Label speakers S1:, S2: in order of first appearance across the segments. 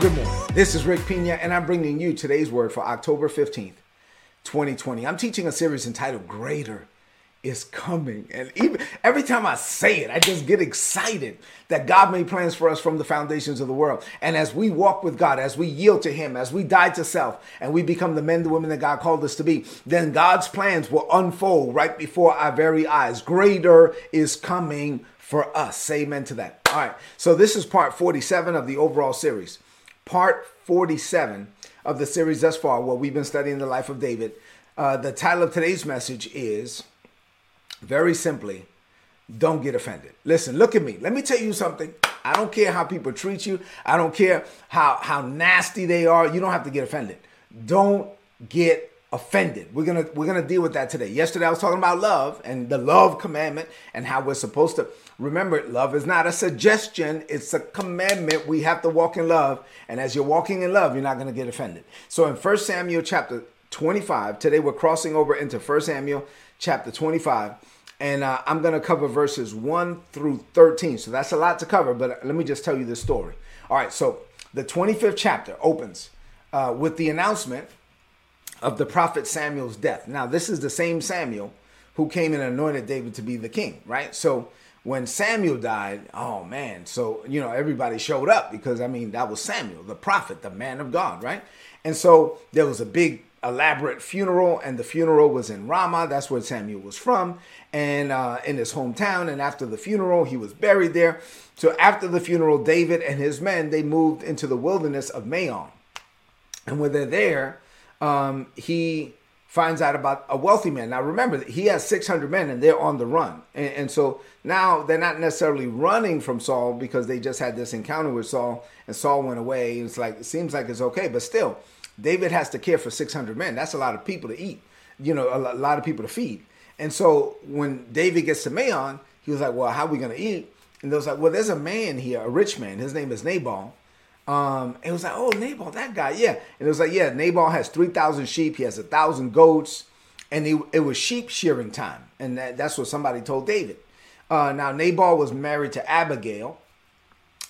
S1: Good morning. This is Rick Pina, and I'm bringing you today's word for October 15th, 2020. I'm teaching a series entitled Greater is Coming. And even every time I say it, I just get excited that God made plans for us from the foundations of the world. And as we walk with God, as we yield to Him, as we die to self, and we become the men, the women that God called us to be, then God's plans will unfold right before our very eyes. Greater is coming for us. Say amen to that. All right. So this is part 47 of the overall series part 47 of the series thus far, where we've been studying the life of David. Uh, the title of today's message is very simply, don't get offended. Listen, look at me. Let me tell you something. I don't care how people treat you. I don't care how how nasty they are. You don't have to get offended. Don't get offended. We're gonna we're gonna deal with that today. Yesterday I was talking about love and the love commandment and how we're supposed to remember. it. Love is not a suggestion; it's a commandment. We have to walk in love, and as you're walking in love, you're not gonna get offended. So in First Samuel chapter 25, today we're crossing over into First Samuel chapter 25. And uh, I'm going to cover verses 1 through 13. So that's a lot to cover, but let me just tell you this story. All right, so the 25th chapter opens uh, with the announcement of the prophet Samuel's death. Now, this is the same Samuel who came and anointed David to be the king, right? So when Samuel died, oh man, so you know everybody showed up because I mean that was Samuel, the prophet, the man of God, right? And so there was a big elaborate funeral, and the funeral was in Ramah. That's where Samuel was from, and uh, in his hometown. And after the funeral, he was buried there. So after the funeral, David and his men they moved into the wilderness of Maon, and when they're there, um, he finds out about a wealthy man. Now remember, he has 600 men and they're on the run. And, and, so now they're not necessarily running from Saul because they just had this encounter with Saul and Saul went away. It's like, it seems like it's okay, but still, David has to care for 600 men. That's a lot of people to eat, you know, a lot of people to feed. And so when David gets to Maon, he was like, well, how are we going to eat? And they was like, well, there's a man here, a rich man. His name is Nabal um, it was like, oh, Nabal, that guy, yeah. And it was like, yeah, Nabal has 3,000 sheep, he has a 1,000 goats, and it was sheep shearing time. And that, that's what somebody told David. Uh, now, Nabal was married to Abigail,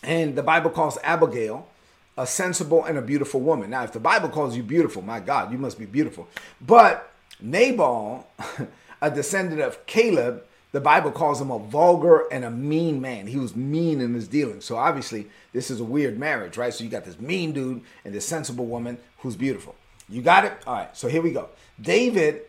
S1: and the Bible calls Abigail a sensible and a beautiful woman. Now, if the Bible calls you beautiful, my God, you must be beautiful. But Nabal, a descendant of Caleb, the Bible calls him a vulgar and a mean man. He was mean in his dealings. So obviously, this is a weird marriage, right? So you got this mean dude and this sensible woman who's beautiful. You got it? All right. So here we go. David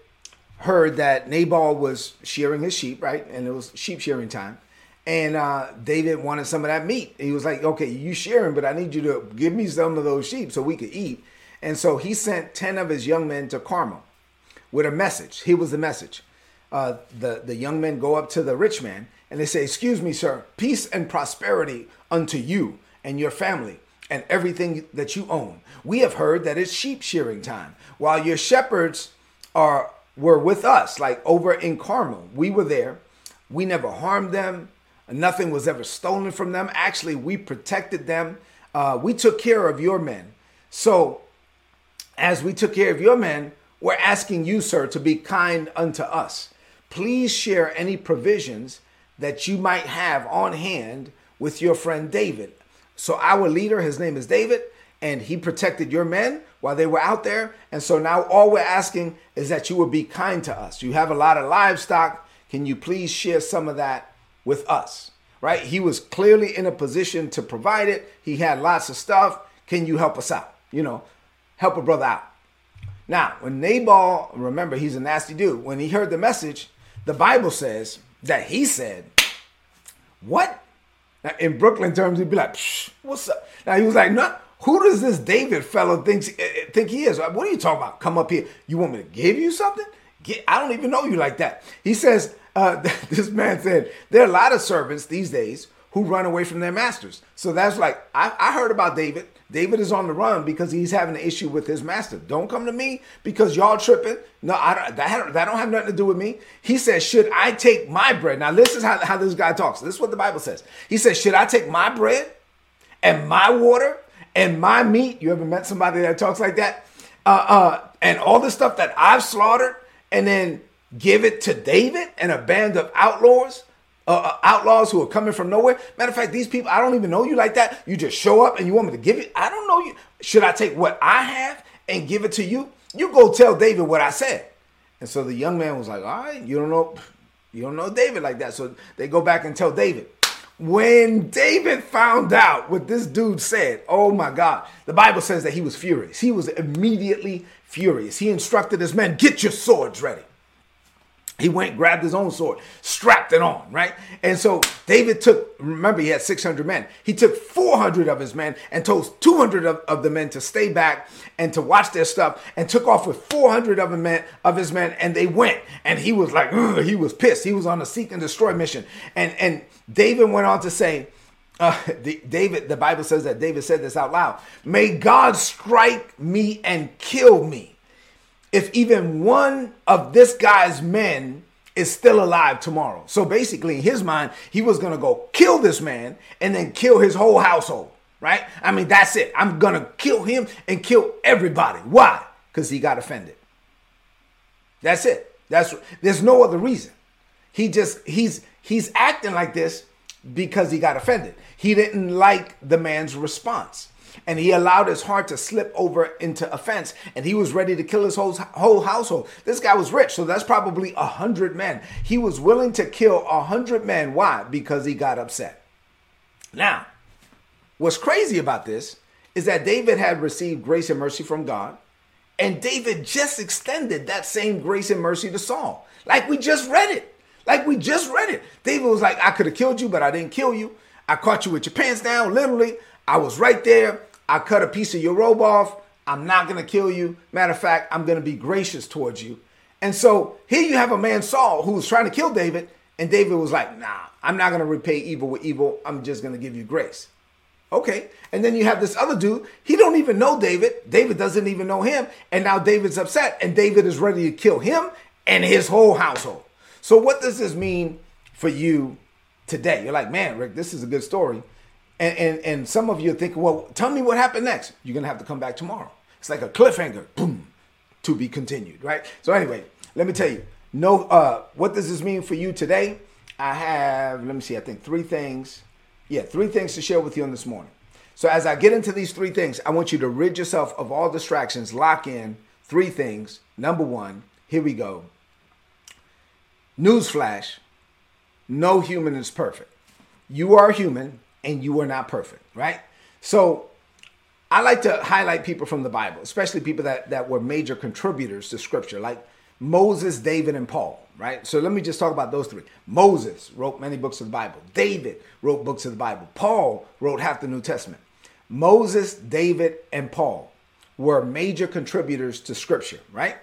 S1: heard that Nabal was shearing his sheep, right? And it was sheep shearing time. And uh, David wanted some of that meat. He was like, okay, you shearing, but I need you to give me some of those sheep so we could eat. And so he sent 10 of his young men to Carmel with a message. Here was the message uh, the, the young men go up to the rich man and they say, Excuse me, sir, peace and prosperity unto you and your family and everything that you own. We have heard that it's sheep shearing time. While your shepherds are were with us, like over in Carmel, we were there. We never harmed them. Nothing was ever stolen from them. Actually, we protected them. Uh, we took care of your men. So, as we took care of your men, we're asking you, sir, to be kind unto us please share any provisions that you might have on hand with your friend David. So, our leader, his name is David, and he protected your men while they were out there. And so now all we're asking is that you will be kind to us. You have a lot of livestock. Can you please share some of that with us? Right? He was clearly in a position to provide it. He had lots of stuff. Can you help us out? You know, help a brother out. Now, when Nabal, remember, he's a nasty dude. When he heard the message, the Bible says that he said, What? Now, in Brooklyn terms, he'd be like, What's up? Now, he was like, No, who does this David fellow thinks, eh, eh, think he is? What are you talking about? Come up here. You want me to give you something? Get, I don't even know you like that. He says, uh, this man said there are a lot of servants these days who run away from their masters. So that's like I, I heard about David. David is on the run because he's having an issue with his master. Don't come to me because y'all tripping. No, I don't, that, that don't have nothing to do with me. He says, should I take my bread? Now, this is how, how this guy talks. This is what the Bible says. He says, should I take my bread and my water and my meat? You ever met somebody that talks like that? Uh, uh, and all the stuff that I've slaughtered and then give it to David and a band of outlaws? Uh, uh, outlaws who are coming from nowhere. Matter of fact, these people, I don't even know you like that. You just show up and you want me to give it. I don't know you. Should I take what I have and give it to you? You go tell David what I said. And so the young man was like, all right, you don't know, you don't know David like that. So they go back and tell David. When David found out what this dude said, oh my God, the Bible says that he was furious. He was immediately furious. He instructed his men, get your swords ready. He went, grabbed his own sword, strapped it on, right? And so David took, remember, he had 600 men. He took 400 of his men and told 200 of, of the men to stay back and to watch their stuff and took off with 400 of, men, of his men and they went. And he was like, he was pissed. He was on a seek and destroy mission. And, and David went on to say, uh, the, David, the Bible says that David said this out loud. May God strike me and kill me if even one of this guy's men is still alive tomorrow. So basically, in his mind, he was gonna go kill this man and then kill his whole household, right? I mean, that's it. I'm gonna kill him and kill everybody. Why? Because he got offended. That's it. That's there's no other reason. He just he's he's acting like this because he got offended. He didn't like the man's response and he allowed his heart to slip over into offense and he was ready to kill his whole, whole household. This guy was rich so that's probably a hundred men. He was willing to kill a hundred men. Why? Because he got upset. Now what's crazy about this is that david had received grace and mercy from god and david just extended that same grace and mercy to saul. Like we just read it. Like we just read it. David was like i could have killed you but i didn't kill you. I caught you with your pants down, literally. I was right there. I cut a piece of your robe off. I'm not going to kill you. Matter of fact, I'm going to be gracious towards you. And so here you have a man, Saul, who was trying to kill David. And David was like, nah, I'm not going to repay evil with evil. I'm just going to give you grace. Okay. And then you have this other dude. He don't even know David. David doesn't even know him. And now David's upset. And David is ready to kill him and his whole household. So what does this mean for you today? You're like, man, Rick, this is a good story. And, and, and some of you are thinking, well, tell me what happened next. You're going to have to come back tomorrow. It's like a cliffhanger, boom, to be continued, right? So, anyway, let me tell you, no, uh, what does this mean for you today? I have, let me see, I think three things. Yeah, three things to share with you on this morning. So, as I get into these three things, I want you to rid yourself of all distractions, lock in three things. Number one, here we go. Newsflash no human is perfect. You are human, and you are not perfect, right? So I like to highlight people from the Bible, especially people that, that were major contributors to scripture, like Moses, David, and Paul, right? So let me just talk about those three. Moses wrote many books of the Bible. David wrote books of the Bible. Paul wrote half the New Testament. Moses, David, and Paul were major contributors to scripture, right?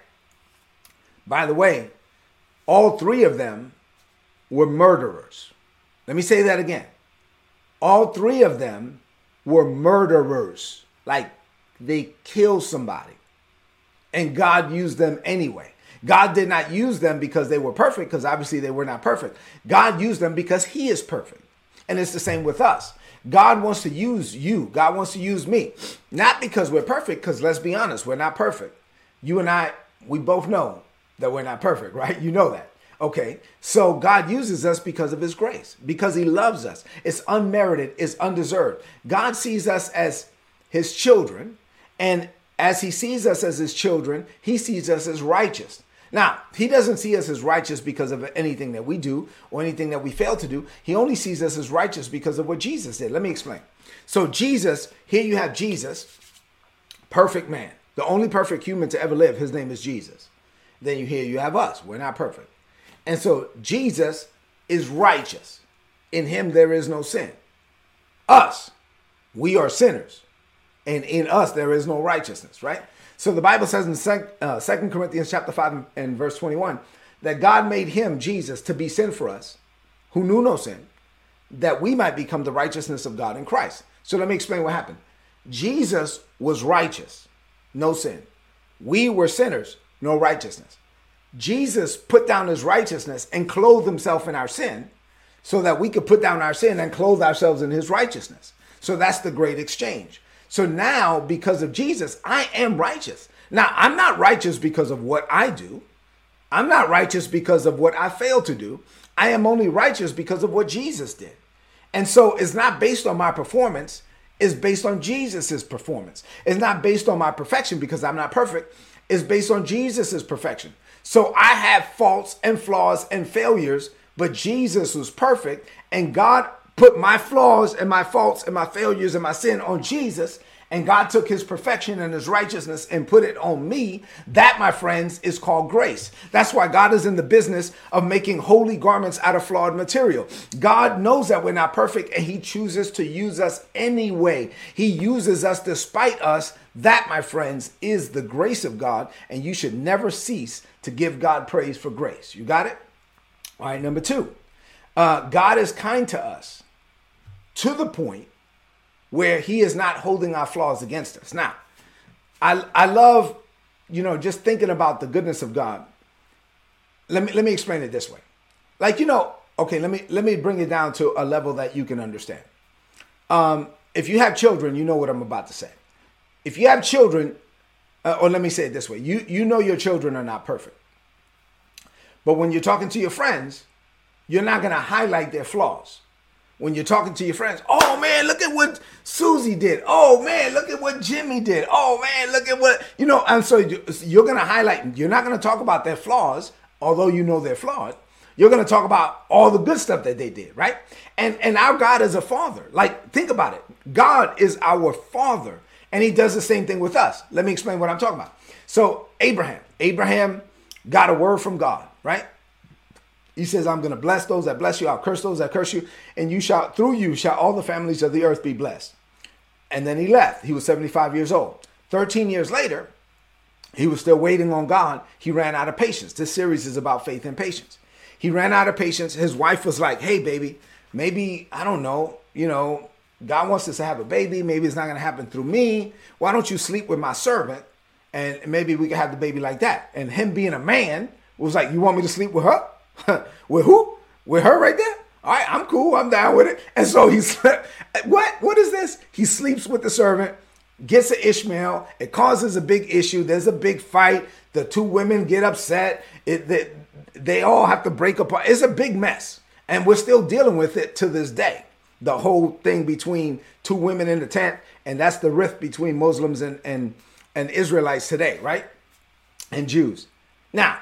S1: By the way, all three of them were murderers. Let me say that again all three of them were murderers. Like they killed somebody. And God used them anyway. God did not use them because they were perfect, because obviously they were not perfect. God used them because He is perfect. And it's the same with us. God wants to use you. God wants to use me. Not because we're perfect, because let's be honest, we're not perfect. You and I, we both know that we're not perfect, right? You know that. Okay, so God uses us because of His grace, because He loves us. It's unmerited, it's undeserved. God sees us as His children, and as He sees us as His children, He sees us as righteous. Now, He doesn't see us as righteous because of anything that we do or anything that we fail to do. He only sees us as righteous because of what Jesus did. Let me explain. So, Jesus, here you have Jesus, perfect man, the only perfect human to ever live. His name is Jesus. Then you hear you have us. We're not perfect. And so Jesus is righteous. In him there is no sin. Us, we are sinners. And in us there is no righteousness, right? So the Bible says in 2 uh, Corinthians chapter 5 and verse 21 that God made him, Jesus, to be sin for us, who knew no sin, that we might become the righteousness of God in Christ. So let me explain what happened. Jesus was righteous, no sin. We were sinners, no righteousness. Jesus put down his righteousness and clothed himself in our sin so that we could put down our sin and clothe ourselves in his righteousness. So that's the great exchange. So now, because of Jesus, I am righteous. Now, I'm not righteous because of what I do. I'm not righteous because of what I fail to do. I am only righteous because of what Jesus did. And so it's not based on my performance, it's based on Jesus's performance. It's not based on my perfection because I'm not perfect. It's based on Jesus's perfection. So I have faults and flaws and failures, but Jesus was perfect and God put my flaws and my faults and my failures and my sin on Jesus and God took his perfection and his righteousness and put it on me, that, my friends, is called grace. That's why God is in the business of making holy garments out of flawed material. God knows that we're not perfect and he chooses to use us anyway. He uses us despite us. That, my friends, is the grace of God, and you should never cease to give God praise for grace. You got it? All right, number two, uh, God is kind to us to the point where he is not holding our flaws against us. Now, I I love, you know, just thinking about the goodness of God. Let me let me explain it this way. Like, you know, okay, let me let me bring it down to a level that you can understand. Um, if you have children, you know what I'm about to say. If you have children, uh, or let me say it this way, you you know your children are not perfect. But when you're talking to your friends, you're not going to highlight their flaws when you're talking to your friends. Oh man, look at what Susie did. Oh man, look at what Jimmy did. Oh man, look at what you know. And so you're going to highlight. You're not going to talk about their flaws, although you know they're flawed. You're going to talk about all the good stuff that they did, right? And and our God is a father. Like think about it. God is our father, and He does the same thing with us. Let me explain what I'm talking about. So Abraham, Abraham got a word from God, right? He says, I'm going to bless those that bless you. I'll curse those that curse you. And you shall, through you, shall all the families of the earth be blessed. And then he left. He was 75 years old. 13 years later, he was still waiting on God. He ran out of patience. This series is about faith and patience. He ran out of patience. His wife was like, hey, baby, maybe, I don't know, you know, God wants us to have a baby. Maybe it's not going to happen through me. Why don't you sleep with my servant? And maybe we can have the baby like that. And him being a man was like, you want me to sleep with her? with who? With her right there? All right, I'm cool. I'm down with it. And so he slept. What? What is this? He sleeps with the servant, gets an Ishmael. It causes a big issue. There's a big fight. The two women get upset. It, they, they all have to break apart. It's a big mess. And we're still dealing with it to this day. The whole thing between two women in the tent, and that's the rift between Muslims and, and, and Israelites today, right? And Jews. Now,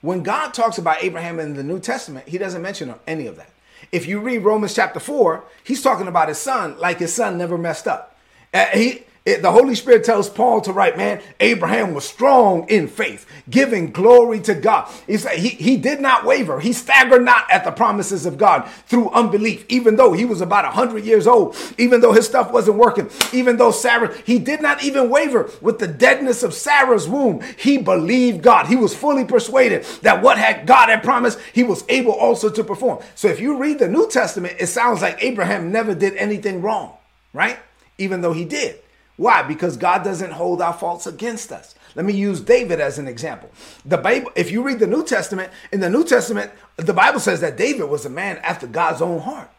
S1: when God talks about Abraham in the New Testament, he doesn't mention any of that. If you read Romans chapter 4, he's talking about his son like his son never messed up. Uh, he it, the Holy Spirit tells Paul to write, man, Abraham was strong in faith, giving glory to God. He's, he, he did not waver. He staggered not at the promises of God through unbelief, even though he was about 100 years old, even though his stuff wasn't working, even though Sarah, he did not even waver with the deadness of Sarah's womb. He believed God. He was fully persuaded that what had God had promised, he was able also to perform. So if you read the New Testament, it sounds like Abraham never did anything wrong, right? Even though he did. Why? Because God doesn't hold our faults against us. Let me use David as an example. The Bible, if you read the New Testament, in the New Testament, the Bible says that David was a man after God's own heart.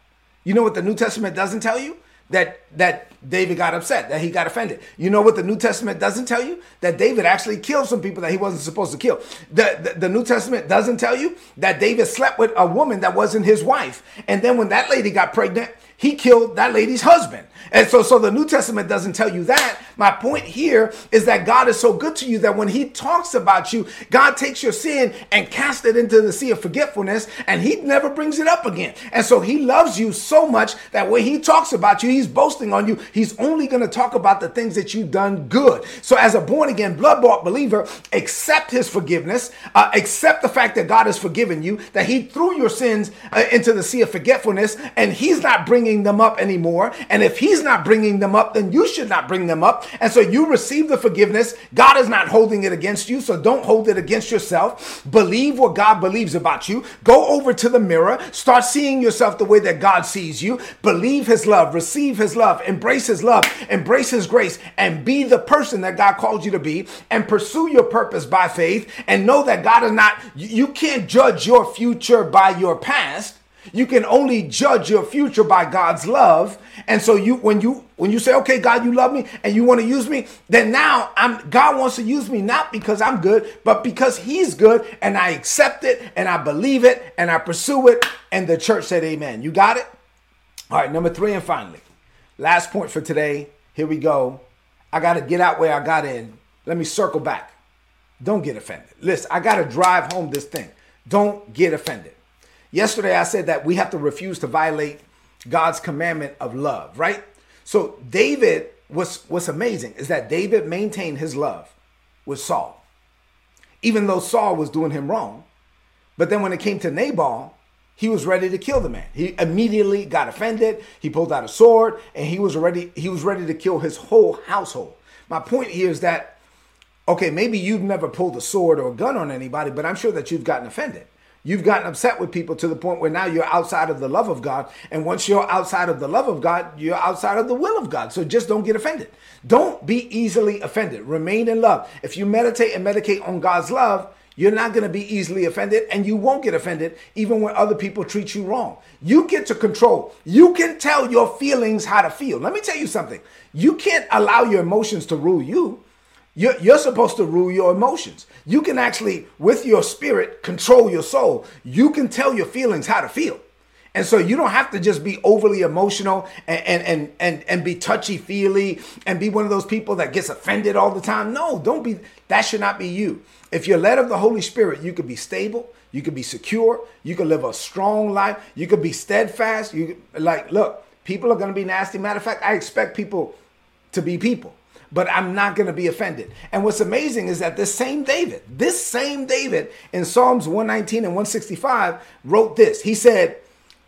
S1: You know what the New Testament doesn't tell you? That that David got upset, that he got offended. You know what the New Testament doesn't tell you? That David actually killed some people that he wasn't supposed to kill. The, the, the New Testament doesn't tell you that David slept with a woman that wasn't his wife. And then when that lady got pregnant, he killed that lady's husband. And so, so the New Testament doesn't tell you that. My point here is that God is so good to you that when He talks about you, God takes your sin and casts it into the sea of forgetfulness, and He never brings it up again. And so He loves you so much that when He talks about you, He's boasting on you. He's only going to talk about the things that you've done good. So, as a born again, blood bought believer, accept His forgiveness, uh, accept the fact that God has forgiven you, that He threw your sins uh, into the sea of forgetfulness, and He's not bringing them up anymore. And if he's not bringing them up, then you should not bring them up. And so you receive the forgiveness. God is not holding it against you. So don't hold it against yourself. Believe what God believes about you. Go over to the mirror. Start seeing yourself the way that God sees you. Believe his love. Receive his love. Embrace his love. Embrace his grace. And be the person that God called you to be. And pursue your purpose by faith. And know that God is not, you can't judge your future by your past you can only judge your future by God's love. And so you when you when you say, "Okay, God, you love me and you want to use me," then now I'm God wants to use me not because I'm good, but because he's good and I accept it and I believe it and I pursue it and the church said amen. You got it? All right, number 3 and finally. Last point for today. Here we go. I got to get out where I got in. Let me circle back. Don't get offended. Listen, I got to drive home this thing. Don't get offended. Yesterday, I said that we have to refuse to violate God's commandment of love, right? So, David, what's, what's amazing is that David maintained his love with Saul, even though Saul was doing him wrong. But then when it came to Nabal, he was ready to kill the man. He immediately got offended. He pulled out a sword and he was ready, he was ready to kill his whole household. My point here is that, okay, maybe you've never pulled a sword or a gun on anybody, but I'm sure that you've gotten offended. You've gotten upset with people to the point where now you're outside of the love of God. And once you're outside of the love of God, you're outside of the will of God. So just don't get offended. Don't be easily offended. Remain in love. If you meditate and medicate on God's love, you're not going to be easily offended and you won't get offended even when other people treat you wrong. You get to control. You can tell your feelings how to feel. Let me tell you something. You can't allow your emotions to rule you. You're, you're supposed to rule your emotions. You can actually, with your spirit, control your soul. You can tell your feelings how to feel. And so you don't have to just be overly emotional and and and and, and be touchy feely and be one of those people that gets offended all the time. No, don't be that should not be you. If you're led of the Holy Spirit, you could be stable, you could be secure, you could live a strong life, you could be steadfast. You like look, people are gonna be nasty. Matter of fact, I expect people to be people but I'm not going to be offended. And what's amazing is that this same David, this same David in Psalms 119 and 165 wrote this. He said,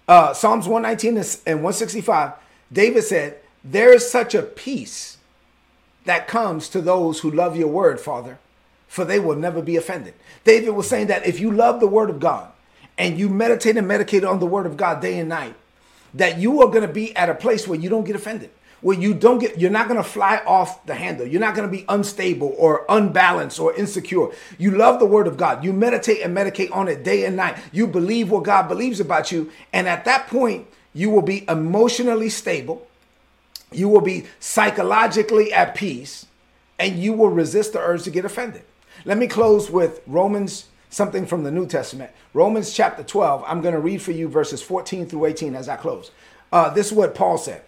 S1: uh, Psalms 119 and 165, David said, There is such a peace that comes to those who love your word, Father, for they will never be offended. David was saying that if you love the word of God and you meditate and meditate on the word of God day and night, that you are going to be at a place where you don't get offended where you don't get you're not going to fly off the handle. You're not going to be unstable or unbalanced or insecure. You love the word of god. You meditate and medicate on it day and night. You believe what god believes about you. And at that point you will be emotionally stable. You will be psychologically at peace. And you will resist the urge to get offended. Let me close with romans something from the new testament. Romans chapter 12 i'm going to read for you verses 14 through 18 as i close. Uh, this is what paul said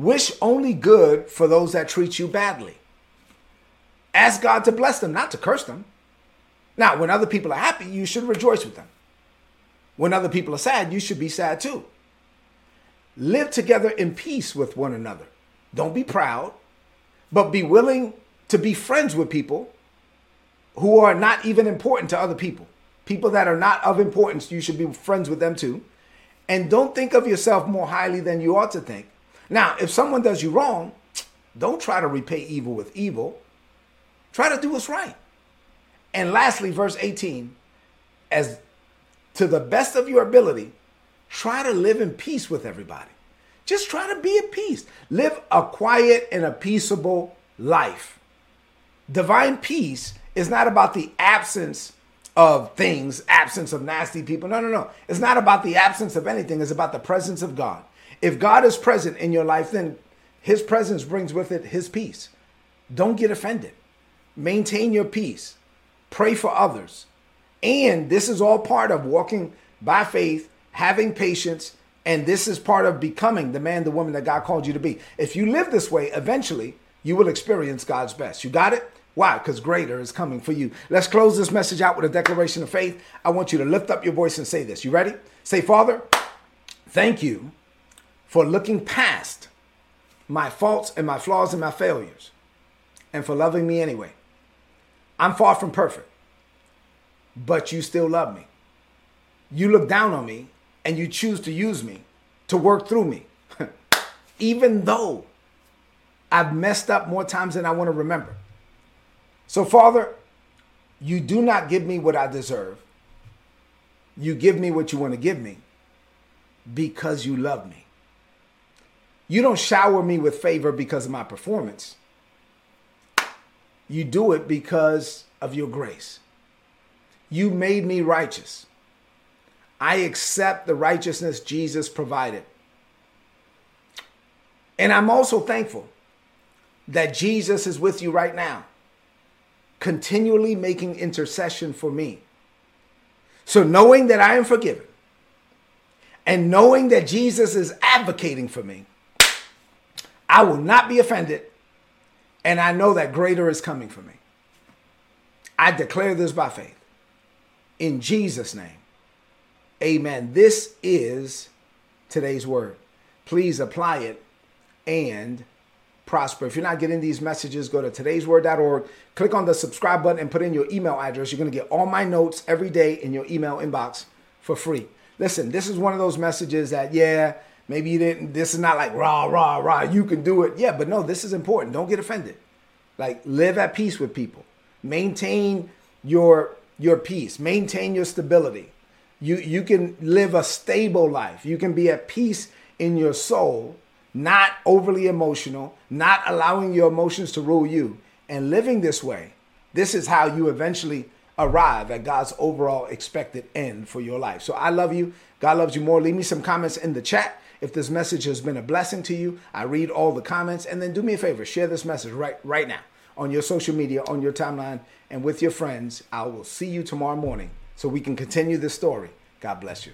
S1: Wish only good for those that treat you badly. Ask God to bless them, not to curse them. Now, when other people are happy, you should rejoice with them. When other people are sad, you should be sad too. Live together in peace with one another. Don't be proud, but be willing to be friends with people who are not even important to other people. People that are not of importance, you should be friends with them too. And don't think of yourself more highly than you ought to think. Now, if someone does you wrong, don't try to repay evil with evil. Try to do what's right. And lastly, verse 18, as to the best of your ability, try to live in peace with everybody. Just try to be at peace. Live a quiet and a peaceable life. Divine peace is not about the absence of things, absence of nasty people. No, no, no. It's not about the absence of anything, it's about the presence of God. If God is present in your life, then his presence brings with it his peace. Don't get offended. Maintain your peace. Pray for others. And this is all part of walking by faith, having patience, and this is part of becoming the man, the woman that God called you to be. If you live this way, eventually you will experience God's best. You got it? Why? Because greater is coming for you. Let's close this message out with a declaration of faith. I want you to lift up your voice and say this. You ready? Say, Father, thank you for looking past my faults and my flaws and my failures and for loving me anyway. I'm far from perfect, but you still love me. You look down on me and you choose to use me to work through me. even though I've messed up more times than I want to remember. So, Father, you do not give me what I deserve. You give me what you want to give me because you love me. You don't shower me with favor because of my performance. You do it because of your grace. You made me righteous. I accept the righteousness Jesus provided. And I'm also thankful that Jesus is with you right now, continually making intercession for me. So, knowing that I am forgiven and knowing that Jesus is advocating for me, I will not be offended. And I know that greater is coming for me. I declare this by faith. In Jesus' name, amen. This is today's word. Please apply it and prosper. If you're not getting these messages, go to today'sword.org, click on the subscribe button, and put in your email address. You're going to get all my notes every day in your email inbox for free. Listen, this is one of those messages that, yeah, maybe you didn't, this is not like rah, rah, rah, you can do it. Yeah, but no, this is important. Don't get offended. Like, live at peace with people, maintain your your peace, maintain your stability. You you can live a stable life. You can be at peace in your soul not overly emotional, not allowing your emotions to rule you, and living this way, this is how you eventually arrive at God's overall expected end for your life. So I love you. God loves you more. Leave me some comments in the chat. If this message has been a blessing to you, I read all the comments and then do me a favor, share this message right right now on your social media, on your timeline, and with your friends. I will see you tomorrow morning so we can continue this story. God bless you.